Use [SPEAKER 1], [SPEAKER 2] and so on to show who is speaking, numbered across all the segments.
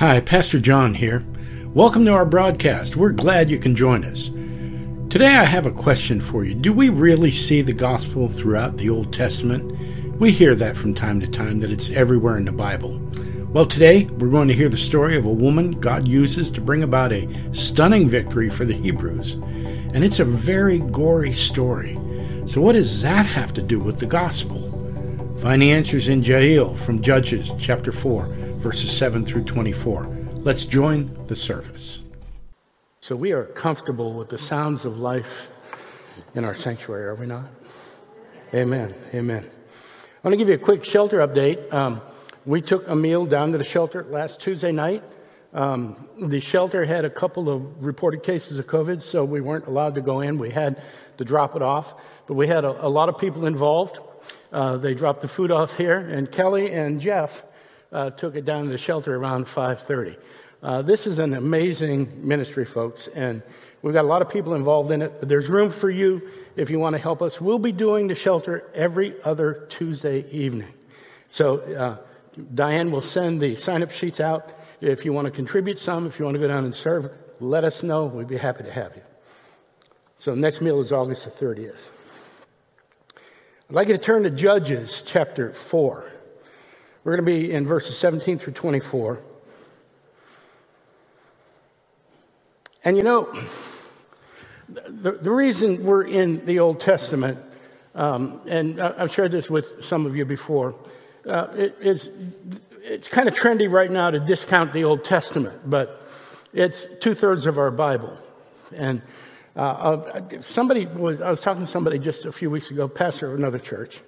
[SPEAKER 1] Hi, Pastor John here. Welcome to our broadcast. We're glad you can join us. Today I have a question for you. Do we really see the gospel throughout the Old Testament? We hear that from time to time that it's everywhere in the Bible. Well, today we're going to hear the story of a woman God uses to bring about a stunning victory for the Hebrews. And it's a very gory story. So, what does that have to do with the gospel? Find the answers in Jael from Judges chapter 4 verses 7 through 24. Let's join the service. So we are comfortable with the sounds of life in our sanctuary, are we not? Amen. Amen. I want to give you a quick shelter update. Um, we took a meal down to the shelter last Tuesday night. Um, the shelter had a couple of reported cases of COVID, so we weren't allowed to go in. We had to drop it off, but we had a, a lot of people involved. Uh, they dropped the food off here, and Kelly and Jeff uh, took it down to the shelter around 5:30. Uh, this is an amazing ministry, folks, and we've got a lot of people involved in it. But there's room for you if you want to help us. We'll be doing the shelter every other Tuesday evening. So uh, Diane will send the sign-up sheets out. If you want to contribute some, if you want to go down and serve, let us know. We'd be happy to have you. So next meal is August the 30th. I'd like you to turn to Judges chapter 4. We're going to be in verses 17 through 24. And you know, the, the reason we're in the Old Testament, um, and I've shared this with some of you before, uh, it, it's, it's kind of trendy right now to discount the Old Testament, but it's two thirds of our Bible. And uh, somebody was, I was talking to somebody just a few weeks ago, pastor of another church,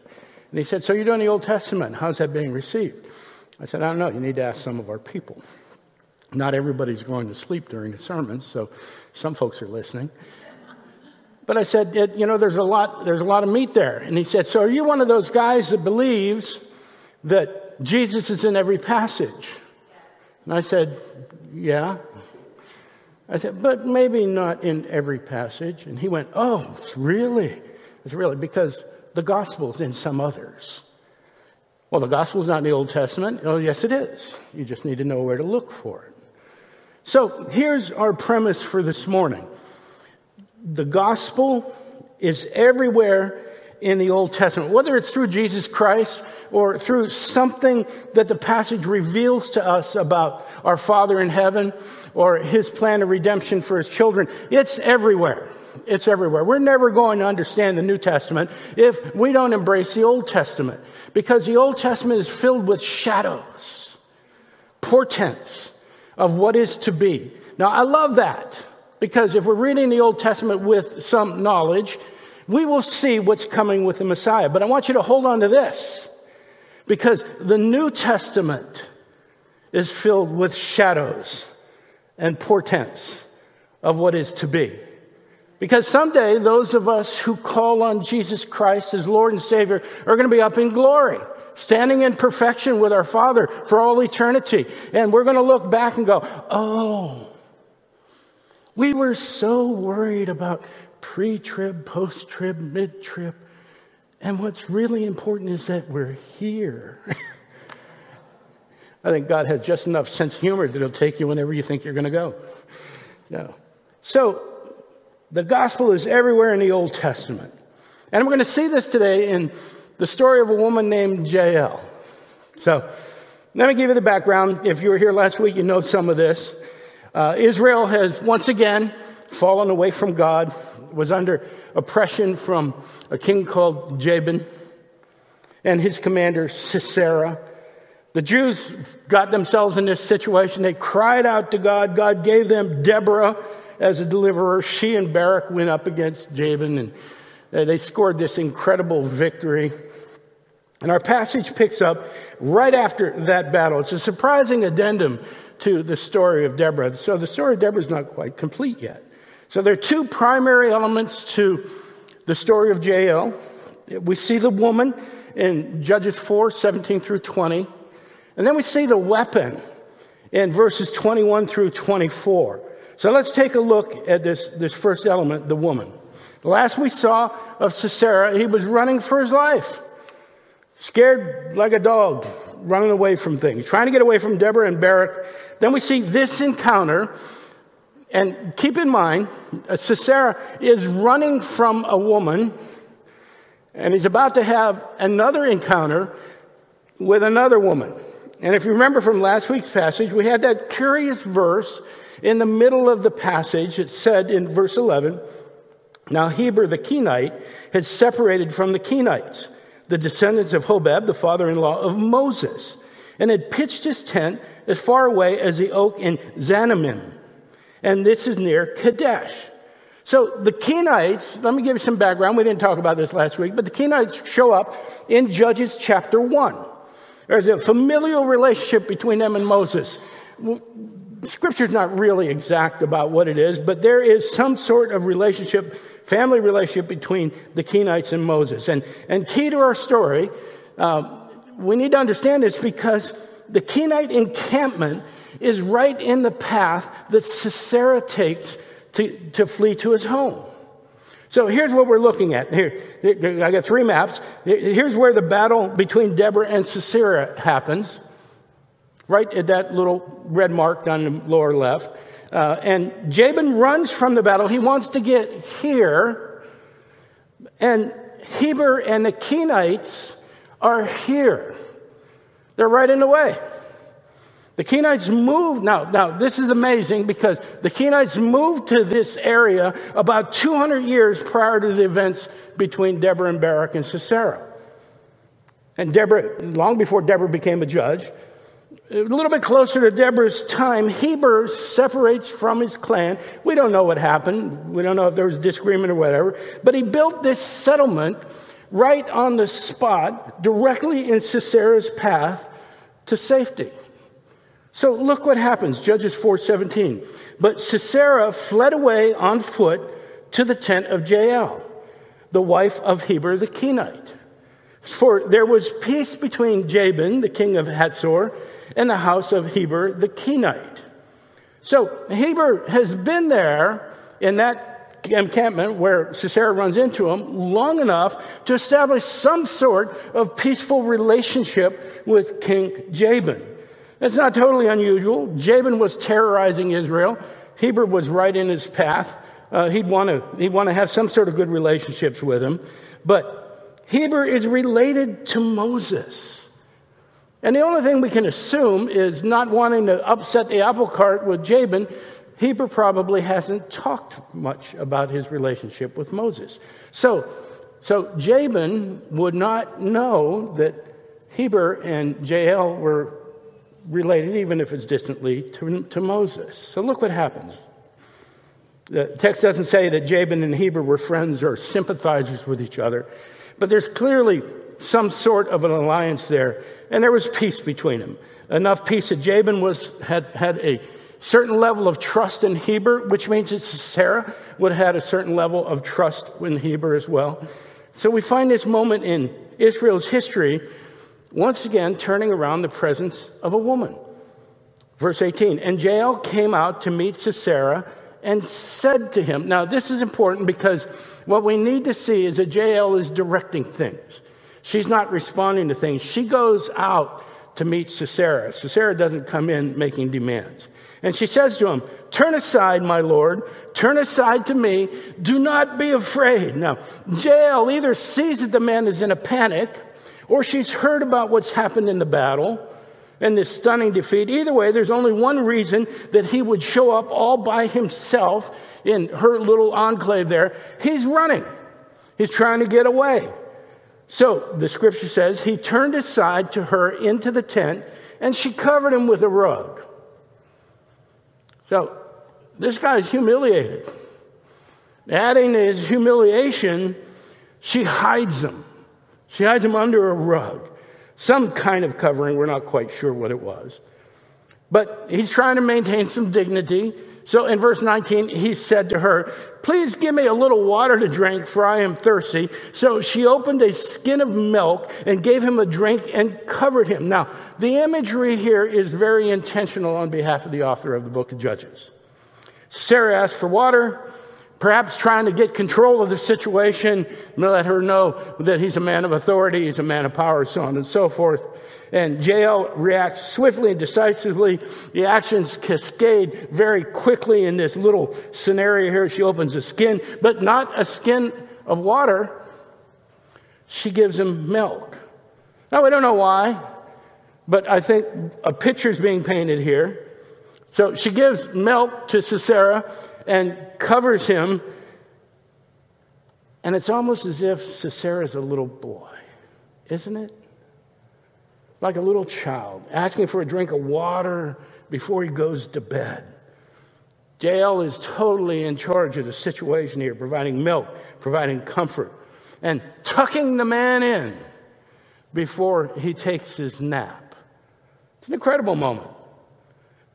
[SPEAKER 1] and he said, So you're doing the Old Testament. How's that being received? I said, I don't know. You need to ask some of our people. Not everybody's going to sleep during the sermons, so some folks are listening. But I said, you know, there's a lot, there's a lot of meat there. And he said, so are you one of those guys that believes that Jesus is in every passage? And I said, yeah. I said, but maybe not in every passage. And he went, oh, it's really, it's really because the Gospels in some others. Well, the Gospel's not in the Old Testament. Oh, yes, it is. You just need to know where to look for it. So here's our premise for this morning the Gospel is everywhere in the Old Testament, whether it's through Jesus Christ or through something that the passage reveals to us about our Father in heaven or his plan of redemption for his children. It's everywhere. It's everywhere. We're never going to understand the New Testament if we don't embrace the Old Testament because the Old Testament is filled with shadows, portents of what is to be. Now, I love that because if we're reading the Old Testament with some knowledge, we will see what's coming with the Messiah. But I want you to hold on to this because the New Testament is filled with shadows and portents of what is to be. Because someday, those of us who call on Jesus Christ as Lord and Savior are going to be up in glory, standing in perfection with our Father for all eternity. And we're going to look back and go, oh, we were so worried about pre trib, post trib, mid trib. And what's really important is that we're here. I think God has just enough sense humor that He'll take you whenever you think you're going to go. No. So, the gospel is everywhere in the Old Testament. And we're going to see this today in the story of a woman named Jael. So, let me give you the background. If you were here last week, you know some of this. Uh, Israel has once again fallen away from God, was under oppression from a king called Jabin and his commander Sisera. The Jews got themselves in this situation. They cried out to God. God gave them Deborah as a deliverer. She and Barak went up against Jabin and they scored this incredible victory. And our passage picks up right after that battle. It's a surprising addendum to the story of Deborah. So the story of Deborah is not quite complete yet. So there are two primary elements to the story of Jael. We see the woman in Judges 4 17 through 20. And then we see the weapon in verses 21 through 24. So let's take a look at this, this first element, the woman. The last we saw of Sisera, he was running for his life, scared like a dog, running away from things, trying to get away from Deborah and Barak. Then we see this encounter. And keep in mind, uh, Sisera is running from a woman, and he's about to have another encounter with another woman. And if you remember from last week's passage, we had that curious verse in the middle of the passage. It said in verse 11, Now Heber the Kenite had separated from the Kenites the descendants of Hobab, the father in law of Moses, and had pitched his tent as far away as the oak in Zaanannim. And this is near Kadesh. So the Kenites, let me give you some background. We didn't talk about this last week, but the Kenites show up in Judges chapter 1. There's a familial relationship between them and Moses. Scripture's not really exact about what it is, but there is some sort of relationship family relationship between the Kenites and Moses. And, and key to our story, uh, we need to understand this because the Kenite encampment is right in the path that Sisera takes to, to flee to his home. So here's what we're looking at. Here, I got three maps. Here's where the battle between Deborah and Sisera happens, right at that little red mark on the lower left. Uh, and Jabin runs from the battle. He wants to get here. And Heber and the Kenites are here. They're right in the way. The Kenites moved. Now, now this is amazing because the Kenites moved to this area about 200 years prior to the events between Deborah and Barak and Sisera. And Deborah, long before Deborah became a judge, a little bit closer to Deborah's time, Heber separates from his clan. We don't know what happened. We don't know if there was disagreement or whatever. But he built this settlement right on the spot, directly in Sisera's path to safety. So look what happens, Judges 4:17. But Sisera fled away on foot to the tent of Jael, the wife of Heber the Kenite. For there was peace between Jabin, the king of Hatzor, in the house of Heber the Kenite. So Heber has been there in that encampment where Sisera runs into him long enough to establish some sort of peaceful relationship with King Jabin. It's not totally unusual. Jabin was terrorizing Israel. Heber was right in his path. Uh, he'd want to he'd want to have some sort of good relationships with him. But Heber is related to Moses. And the only thing we can assume is not wanting to upset the apple cart with Jabin, Heber probably hasn't talked much about his relationship with Moses. So, so Jabin would not know that Heber and Jael were related, even if it's distantly, to, to Moses. So look what happens. The text doesn't say that Jabin and Heber were friends or sympathizers with each other, but there's clearly some sort of an alliance there, and there was peace between them. Enough peace that Jabin was, had, had a certain level of trust in Heber, which means that Sisera would have had a certain level of trust in Heber as well. So we find this moment in Israel's history once again turning around the presence of a woman. Verse 18 And Jael came out to meet Sisera and said to him, Now, this is important because what we need to see is that Jael is directing things. She's not responding to things. She goes out to meet Sisera. Sisera doesn't come in making demands. And she says to him, Turn aside, my Lord. Turn aside to me. Do not be afraid. Now, Jael either sees that the man is in a panic or she's heard about what's happened in the battle and this stunning defeat. Either way, there's only one reason that he would show up all by himself in her little enclave there. He's running, he's trying to get away. So the scripture says he turned aside to her into the tent and she covered him with a rug. So this guy's humiliated. Adding his humiliation, she hides him. She hides him under a rug. Some kind of covering, we're not quite sure what it was. But he's trying to maintain some dignity. So in verse 19, he said to her, Please give me a little water to drink, for I am thirsty. So she opened a skin of milk and gave him a drink and covered him. Now, the imagery here is very intentional on behalf of the author of the book of Judges. Sisera asked for water, perhaps trying to get control of the situation, let her know that he's a man of authority, he's a man of power, so on and so forth. And Jael reacts swiftly and decisively. The actions cascade very quickly in this little scenario here. She opens a skin, but not a skin of water. She gives him milk. Now, we don't know why, but I think a picture's being painted here. So she gives milk to Sisera and covers him. And it's almost as if Sisera's a little boy, isn't it? Like a little child asking for a drink of water before he goes to bed. Jael is totally in charge of the situation here, providing milk, providing comfort, and tucking the man in before he takes his nap. It's an incredible moment.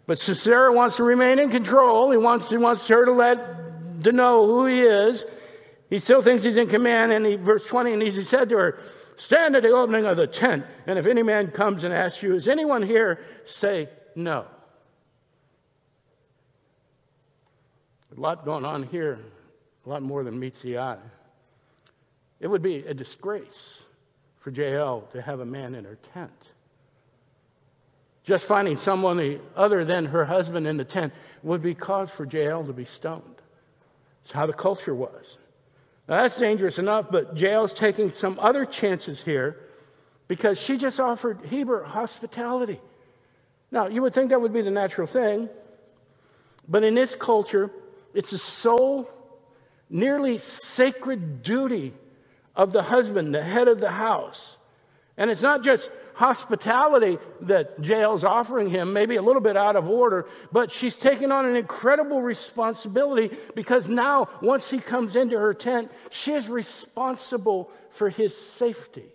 [SPEAKER 1] But Sisera wants to remain in control. He wants, he wants her to let to know who he is. He still thinks he's in command. And he, verse 20, and he said to her, Stand at the opening of the tent, and if any man comes and asks you, Is anyone here? say no. A lot going on here, a lot more than meets the eye. It would be a disgrace for Jael to have a man in her tent. Just finding someone other than her husband in the tent would be cause for Jael to be stoned. It's how the culture was. Now, that's dangerous enough, but Jael's taking some other chances here because she just offered Heber hospitality. Now, you would think that would be the natural thing, but in this culture, it's a sole, nearly sacred duty of the husband, the head of the house. And it's not just hospitality that Jael's offering him, maybe a little bit out of order, but she's taking on an incredible responsibility because now, once he comes into her tent, she is responsible for his safety.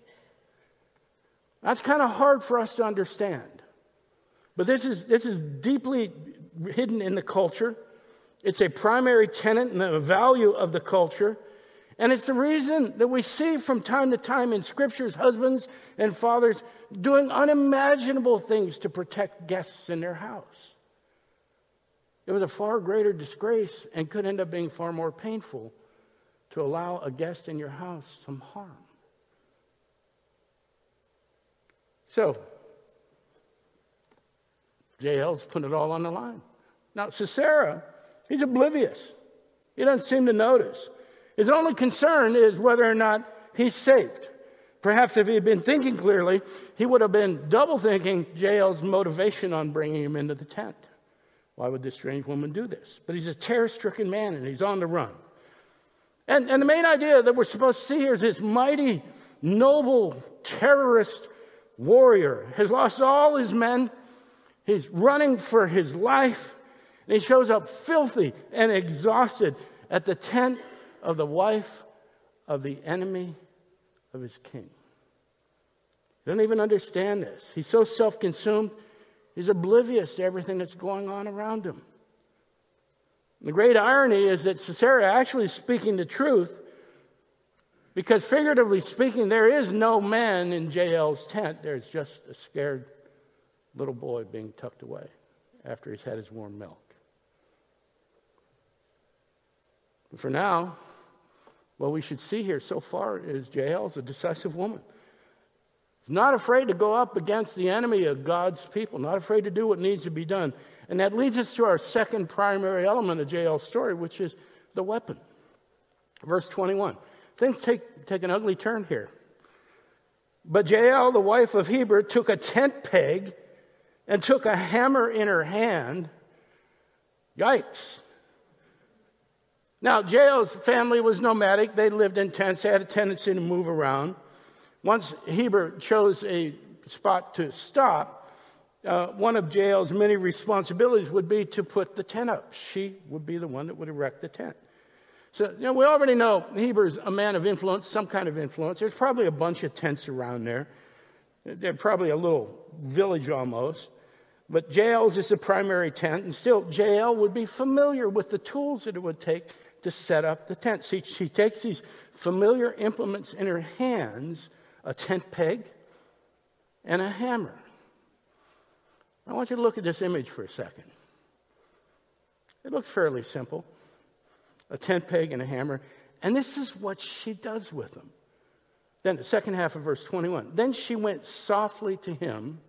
[SPEAKER 1] That's kind of hard for us to understand. But this is, this is deeply hidden in the culture. It's a primary tenet and a value of the culture. And it's the reason that we see from time to time in scriptures husbands and fathers doing unimaginable things to protect guests in their house. It was a far greater disgrace and could end up being far more painful to allow a guest in your house some harm. So, Jael's putting it all on the line. Now, Sisera, he's oblivious. He doesn't seem to notice. His only concern is whether or not he's saved. Perhaps if he had been thinking clearly, he would have been double thinking Jael's motivation on bringing him into the tent. Why would this strange woman do this? But he's a terror stricken man and he's on the run. And, and the main idea that we're supposed to see here is this mighty, noble, terrorist warrior has lost all his men. He's running for his life. And he shows up filthy and exhausted at the tent of the wife of the enemy of his king. He doesn't even understand this. He's so self consumed, he's oblivious to everything that's going on around him. The great irony is that Sisera actually is speaking the truth because, figuratively speaking, there is no man in Jael's tent. There's just a scared little boy being tucked away after he's had his warm milk. But for now, what we should see here so far is Jael is a decisive woman. She's not afraid to go up against the enemy of God's people, not afraid to do what needs to be done. And that leads us to our second primary element of Jael's story, which is the weapon. Verse 21. Things take, take an ugly turn here. But Jael, the wife of Heber, took a tent peg and took a hammer in her hand. Yikes. Now, Jael's family was nomadic. They lived in tents, they had a tendency to move around. Once Heber chose a spot to stop, uh, one of Jael's many responsibilities would be to put the tent up. She would be the one that would erect the tent. So, you know, we already know Heber's a man of influence, some kind of influence. There's probably a bunch of tents around there. They're probably a little village almost. But Jael's is the primary tent, and still, Jael would be familiar with the tools that it would take to set up the tent. See, she takes these familiar implements in her hands a tent peg and a hammer. I want you to look at this image for a second. It looks fairly simple. a tent peg, and a hammer. And this is what she does with them. Then, the second half of verse 21. Then she went softly to him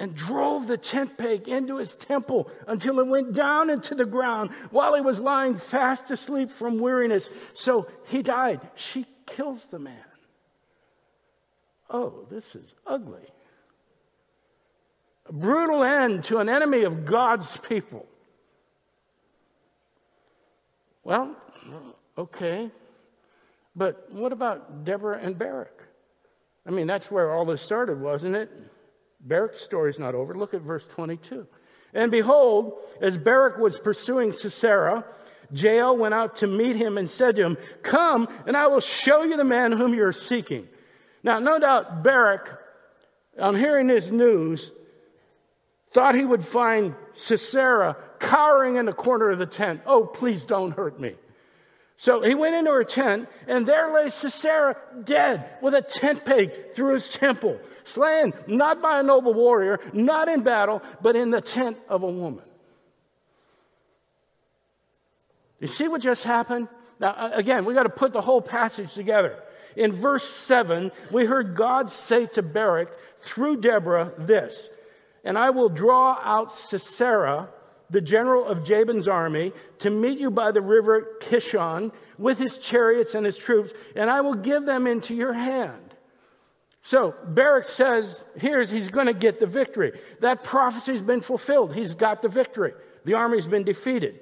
[SPEAKER 1] and drove the tent peg into his temple until it went down into the ground while he was lying fast asleep from weariness. So he died. She kills the man. Oh, this is ugly. A brutal end to an enemy of God's people. Well, okay. But what about Deborah and Barak? I mean, that's where all this started, wasn't it? Barak's story is not over. Look at verse 22. And behold, as Barak was pursuing Sisera, Jael went out to meet him and said to him, Come, and I will show you the man whom you are seeking. Now, no doubt Barak, on hearing this news, thought he would find Sisera cowering in the corner of the tent. Oh, please don't hurt me. So he went into her tent, and there lay Sisera dead with a tent peg through his temple, slain not by a noble warrior, not in battle, but in the tent of a woman. You see what just happened? Now, again, we got to put the whole passage together. In verse 7, we heard God say to Barak through Deborah this, and I will draw out Sisera the general of Jabin's army, to meet you by the river Kishon with his chariots and his troops, and I will give them into your hand. So Barak says, here's, he's going to get the victory. That prophecy's been fulfilled. He's got the victory. The army's been defeated.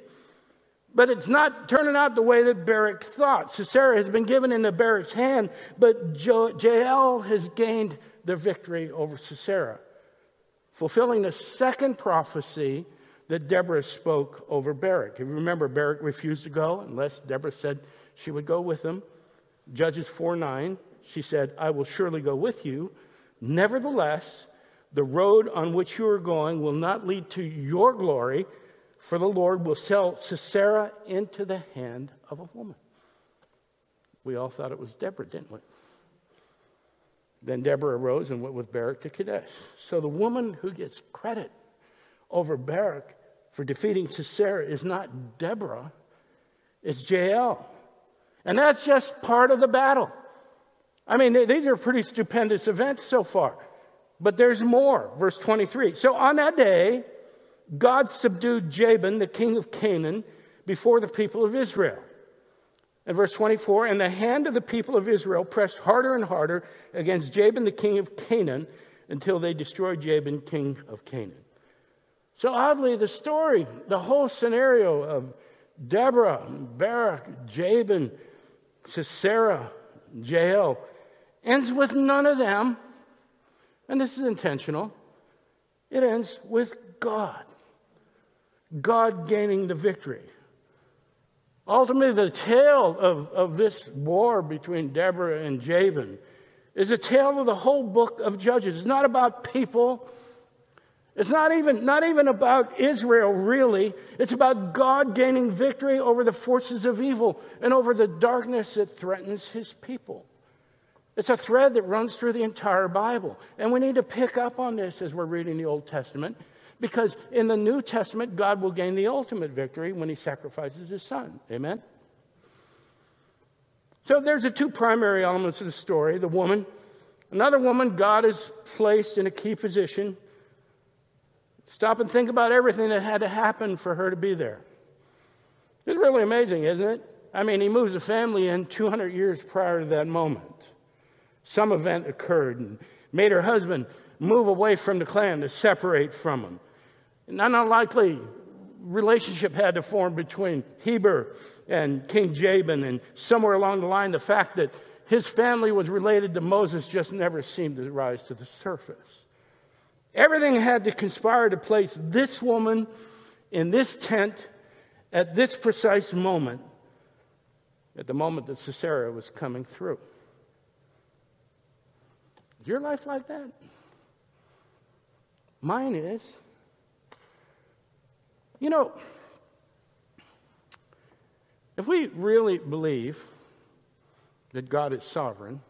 [SPEAKER 1] But it's not turning out the way that Barak thought. Sisera has been given into Barak's hand, but Jael has gained the victory over Sisera, fulfilling the second prophecy that Deborah spoke over Barak. If you remember, Barak refused to go unless Deborah said she would go with him. Judges 4 9, she said, I will surely go with you. Nevertheless, the road on which you are going will not lead to your glory, for the Lord will sell Sisera into the hand of a woman. We all thought it was Deborah, didn't we? Then Deborah arose and went with Barak to Kadesh. So the woman who gets credit over Barak for defeating Sisera is not Deborah, it's Jael. And that's just part of the battle. I mean, these are pretty stupendous events so far. But there's more. Verse 23. So on that day, God subdued Jabin, the king of Canaan, before the people of Israel. And verse 24, and the hand of the people of Israel pressed harder and harder against Jabin, the king of Canaan, until they destroyed Jabin, king of Canaan. So oddly, the story, the whole scenario of Deborah, Barak, Jabin, Sisera, Jael, ends with none of them, and this is intentional. It ends with God. God gaining the victory. Ultimately, the tale of, of this war between Deborah and Jabin is a tale of the whole book of Judges. It's not about people, it's not even, not even about Israel, really. It's about God gaining victory over the forces of evil and over the darkness that threatens his people. It's a thread that runs through the entire Bible. And we need to pick up on this as we're reading the Old Testament because in the New Testament, God will gain the ultimate victory when he sacrifices his son. Amen? So there's the two primary elements of the story the woman. Another woman God is placed in a key position Stop and think about everything that had to happen for her to be there. It's really amazing, isn't it? I mean, he moves the family in 200 years prior to that moment. Some event occurred and made her husband move away from the clan to separate from him. An unlikely relationship had to form between Heber and King Jabin, and somewhere along the line, the fact that his family was related to Moses just never seemed to rise to the surface. Everything had to conspire to place this woman in this tent at this precise moment, at the moment that Sisera was coming through. Your life like that? Mine is. You know, if we really believe that God is sovereign,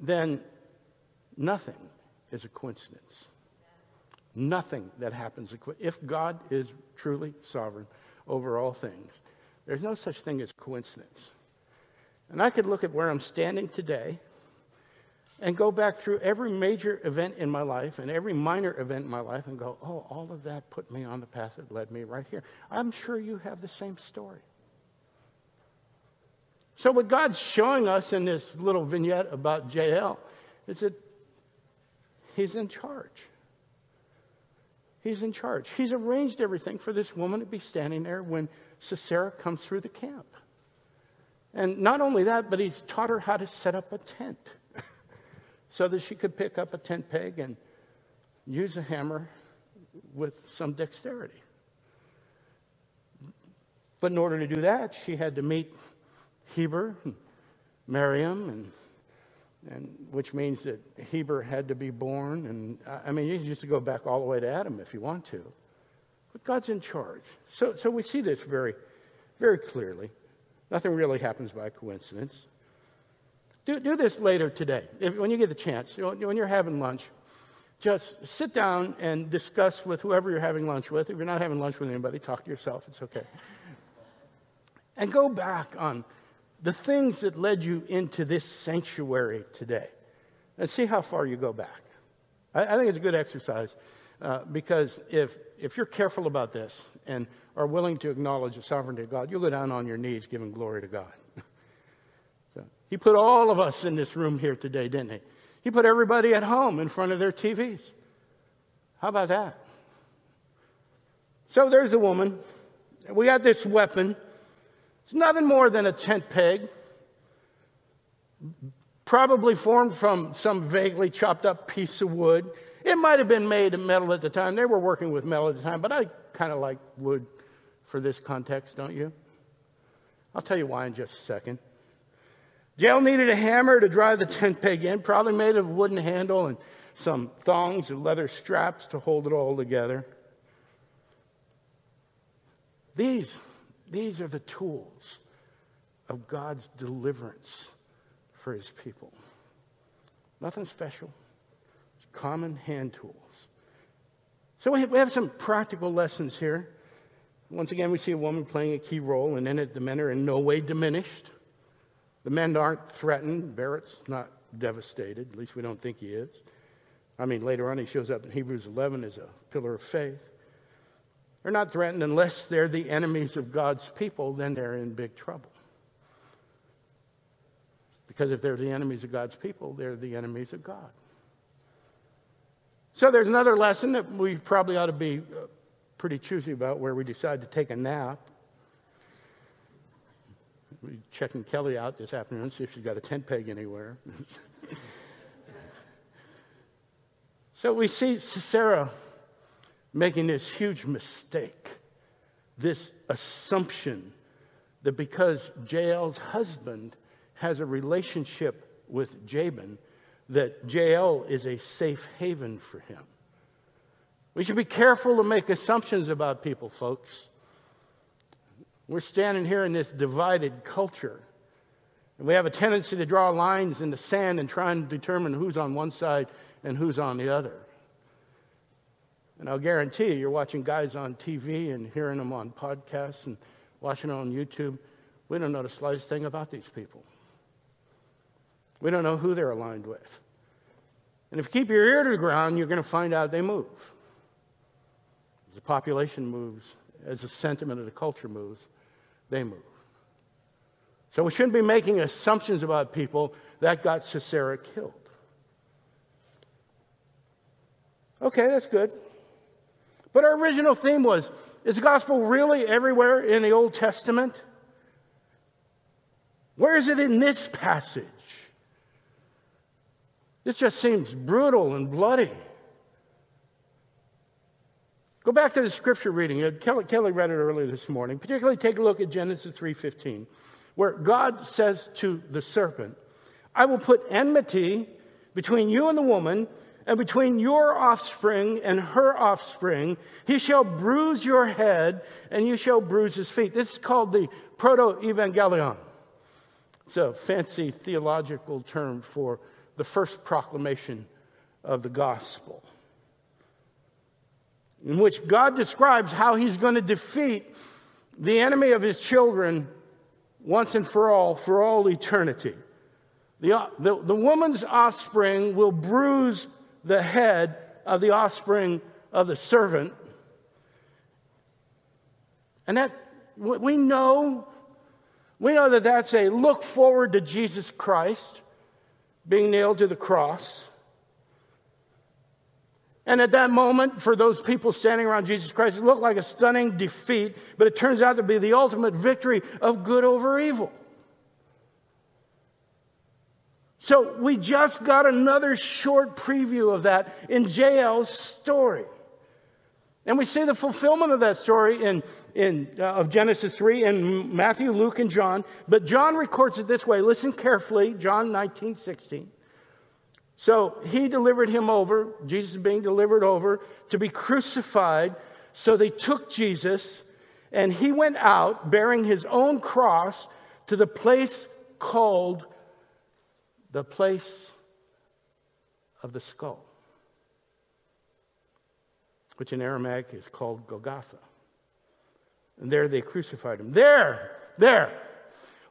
[SPEAKER 1] then nothing is a coincidence. Nothing that happens, if God is truly sovereign over all things, There's no such thing as coincidence. And I could look at where I'm standing today and go back through every major event in my life and every minor event in my life and go, oh, all of that put me on the path that led me right here. I'm sure you have the same story. So, what God's showing us in this little vignette about Jael is that He's in charge. He's in charge. He's arranged everything for this woman to be standing there when Sisera comes through the camp. And not only that, but he's taught her how to set up a tent so that she could pick up a tent peg and use a hammer with some dexterity. But in order to do that, she had to meet Heber, and Miriam, and, and which means that Heber had to be born. And I mean, you just go back all the way to Adam if you want to. But God's in charge. So, so we see this very, very clearly. Nothing really happens by coincidence. Do, do this later today. If, when you get the chance, when you're having lunch, just sit down and discuss with whoever you're having lunch with. If you're not having lunch with anybody, talk to yourself. It's okay. And go back on the things that led you into this sanctuary today and see how far you go back. I, I think it's a good exercise uh, because if, if you're careful about this and are willing to acknowledge the sovereignty of God, you'll go down on your knees giving glory to God. so, he put all of us in this room here today, didn't he? He put everybody at home in front of their TVs. How about that? So there's a woman. We got this weapon. It's nothing more than a tent peg, probably formed from some vaguely chopped up piece of wood. It might have been made of metal at the time. They were working with metal at the time, but I kind of like wood for this context, don't you? I'll tell you why in just a second. Jael needed a hammer to drive the tent peg in, probably made of a wooden handle and some thongs and leather straps to hold it all together. These these are the tools of God's deliverance for his people. Nothing special. It's common hand tools. So we have some practical lessons here. Once again, we see a woman playing a key role, and in it, the men are in no way diminished. The men aren't threatened. Barak's not devastated. At least we don't think he is. I mean, later on, he shows up in Hebrews 11 as a pillar of faith. They're not threatened unless they're the enemies of God's people, then they're in big trouble. Because if they're the enemies of God's people, they're the enemies of God. So there's another lesson that we probably ought to be uh, pretty choosy about where we decide to take a nap. We're checking Kelly out this afternoon, see if she's got a tent peg anywhere. so we see Sisera making this huge mistake, this assumption that because Jael's husband has a relationship with Jabin, that Jael is a safe haven for him. We should be careful to make assumptions about people, folks. We're standing here in this divided culture. And we have a tendency to draw lines in the sand and try and determine who's on one side and who's on the other. And I'll guarantee you, you're watching guys on TV and hearing them on podcasts and watching them on YouTube. We don't know the slightest thing about these people. We don't know who they're aligned with. And if you keep your ear to the ground, you're going to find out they move. As the population moves, as the sentiment of the culture moves, they move. So we shouldn't be making assumptions about people that got Sisera killed. Okay, that's good. But our original theme was is the gospel really everywhere in the Old Testament? Where is it in this passage? This just seems brutal and bloody. Go back to the scripture reading. Kelly, Kelly read it earlier this morning. Particularly take a look at Genesis 3:15, where God says to the serpent, "I will put enmity between you and the woman, and between your offspring and her offspring, he shall bruise your head, and you shall bruise his feet. This is called the proto evangelion. It's a fancy theological term for the first proclamation of the gospel, in which God describes how he's going to defeat the enemy of his children once and for all, for all eternity. The, the, the woman's offspring will bruise the head of the offspring of the servant. And that, we know, we know that that's a look forward to Jesus Christ being nailed to the cross. And at that moment, for those people standing around Jesus Christ, it looked like a stunning defeat, but it turns out to be the ultimate victory of good over evil. So we just got another short preview of that in Jael's story. And we see the fulfillment of that story in, in, uh, of Genesis 3 in Matthew, Luke, and John. But John records it this way. Listen carefully, John 19, 16. So he delivered him over, Jesus being delivered over, to be crucified. So they took Jesus, and he went out bearing his own cross to the place called the place of the skull, which in Aramaic is called Golgotha. And there they crucified him. There, there,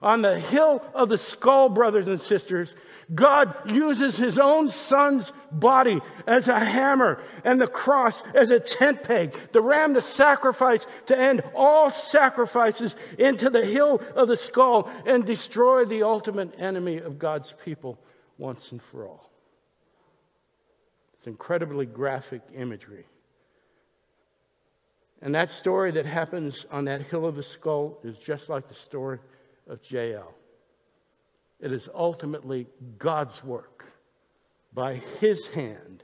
[SPEAKER 1] on the hill of the skull, brothers and sisters, God uses his own son's body as a hammer and the cross as a tent peg, the ram the sacrifice to end all sacrifices into the hill of the skull and destroy the ultimate enemy of God's people once and for all. It's incredibly graphic imagery. And that story that happens on that hill of the skull is just like the story of Jael. It is ultimately God's work by His hand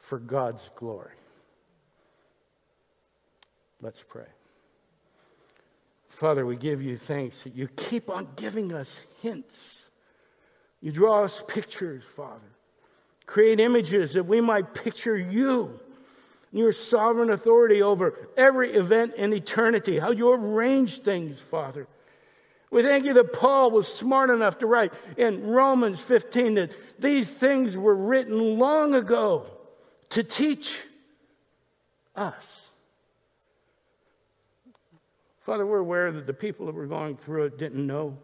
[SPEAKER 1] for God's glory. Let's pray. Father, we give you thanks that you keep on giving us hints. You draw us pictures, Father. Create images that we might picture you, your sovereign authority over every event in eternity, how you arrange things, Father. We thank you that Paul was smart enough to write in Romans 15 that these things were written long ago to teach us. Father, we're aware that the people that were going through it didn't know,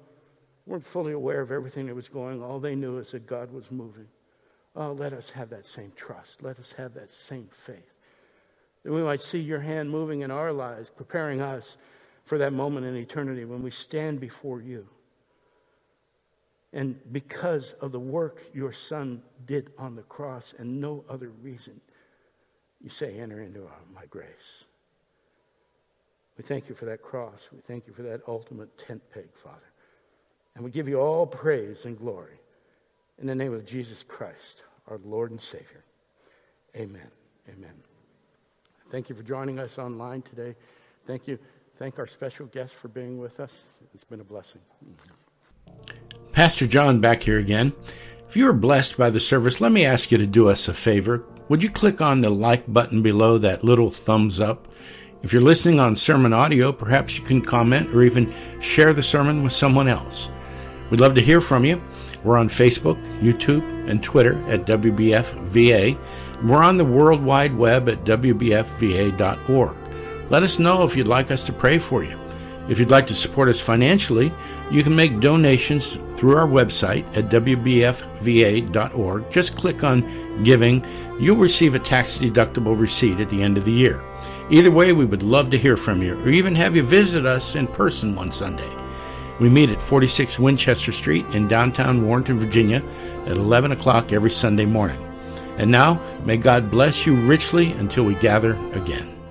[SPEAKER 1] weren't fully aware of everything that was going. All they knew is that God was moving. Oh, let us have that same trust. Let us have that same faith. That we might see your hand moving in our lives, preparing us for that moment in eternity when we stand before you. And because of the work your son did on the cross and no other reason, you say, enter into uh, my grace. We thank you for that cross. We thank you for that ultimate tent peg, Father. And we give you all praise and glory in the name of Jesus Christ, our Lord and Savior. Amen. Amen. Thank you for joining us online today. Thank you thank our special guest for being with us. It's been a blessing.
[SPEAKER 2] Pastor John back here again. If you were blessed by the service, let me ask you to do us a favor. Would you click on the like button below that little thumbs up? If you're listening on sermon audio, perhaps you can comment or even share the sermon with someone else. We'd love to hear from you. We're on Facebook, YouTube, and Twitter at WBFVA. We're on the World Wide Web at WBFVA.org. Let us know if you'd like us to pray for you. If you'd like to support us financially, you can make donations through our website at WBFVA.org. Just click on Giving. You'll receive a tax deductible receipt at the end of the year. Either way, we would love to hear from you or even have you visit us in person one Sunday. We meet at 46 Winchester Street in downtown Warrenton, Virginia at 11 o'clock every Sunday morning. And now, may God bless you richly until we gather again.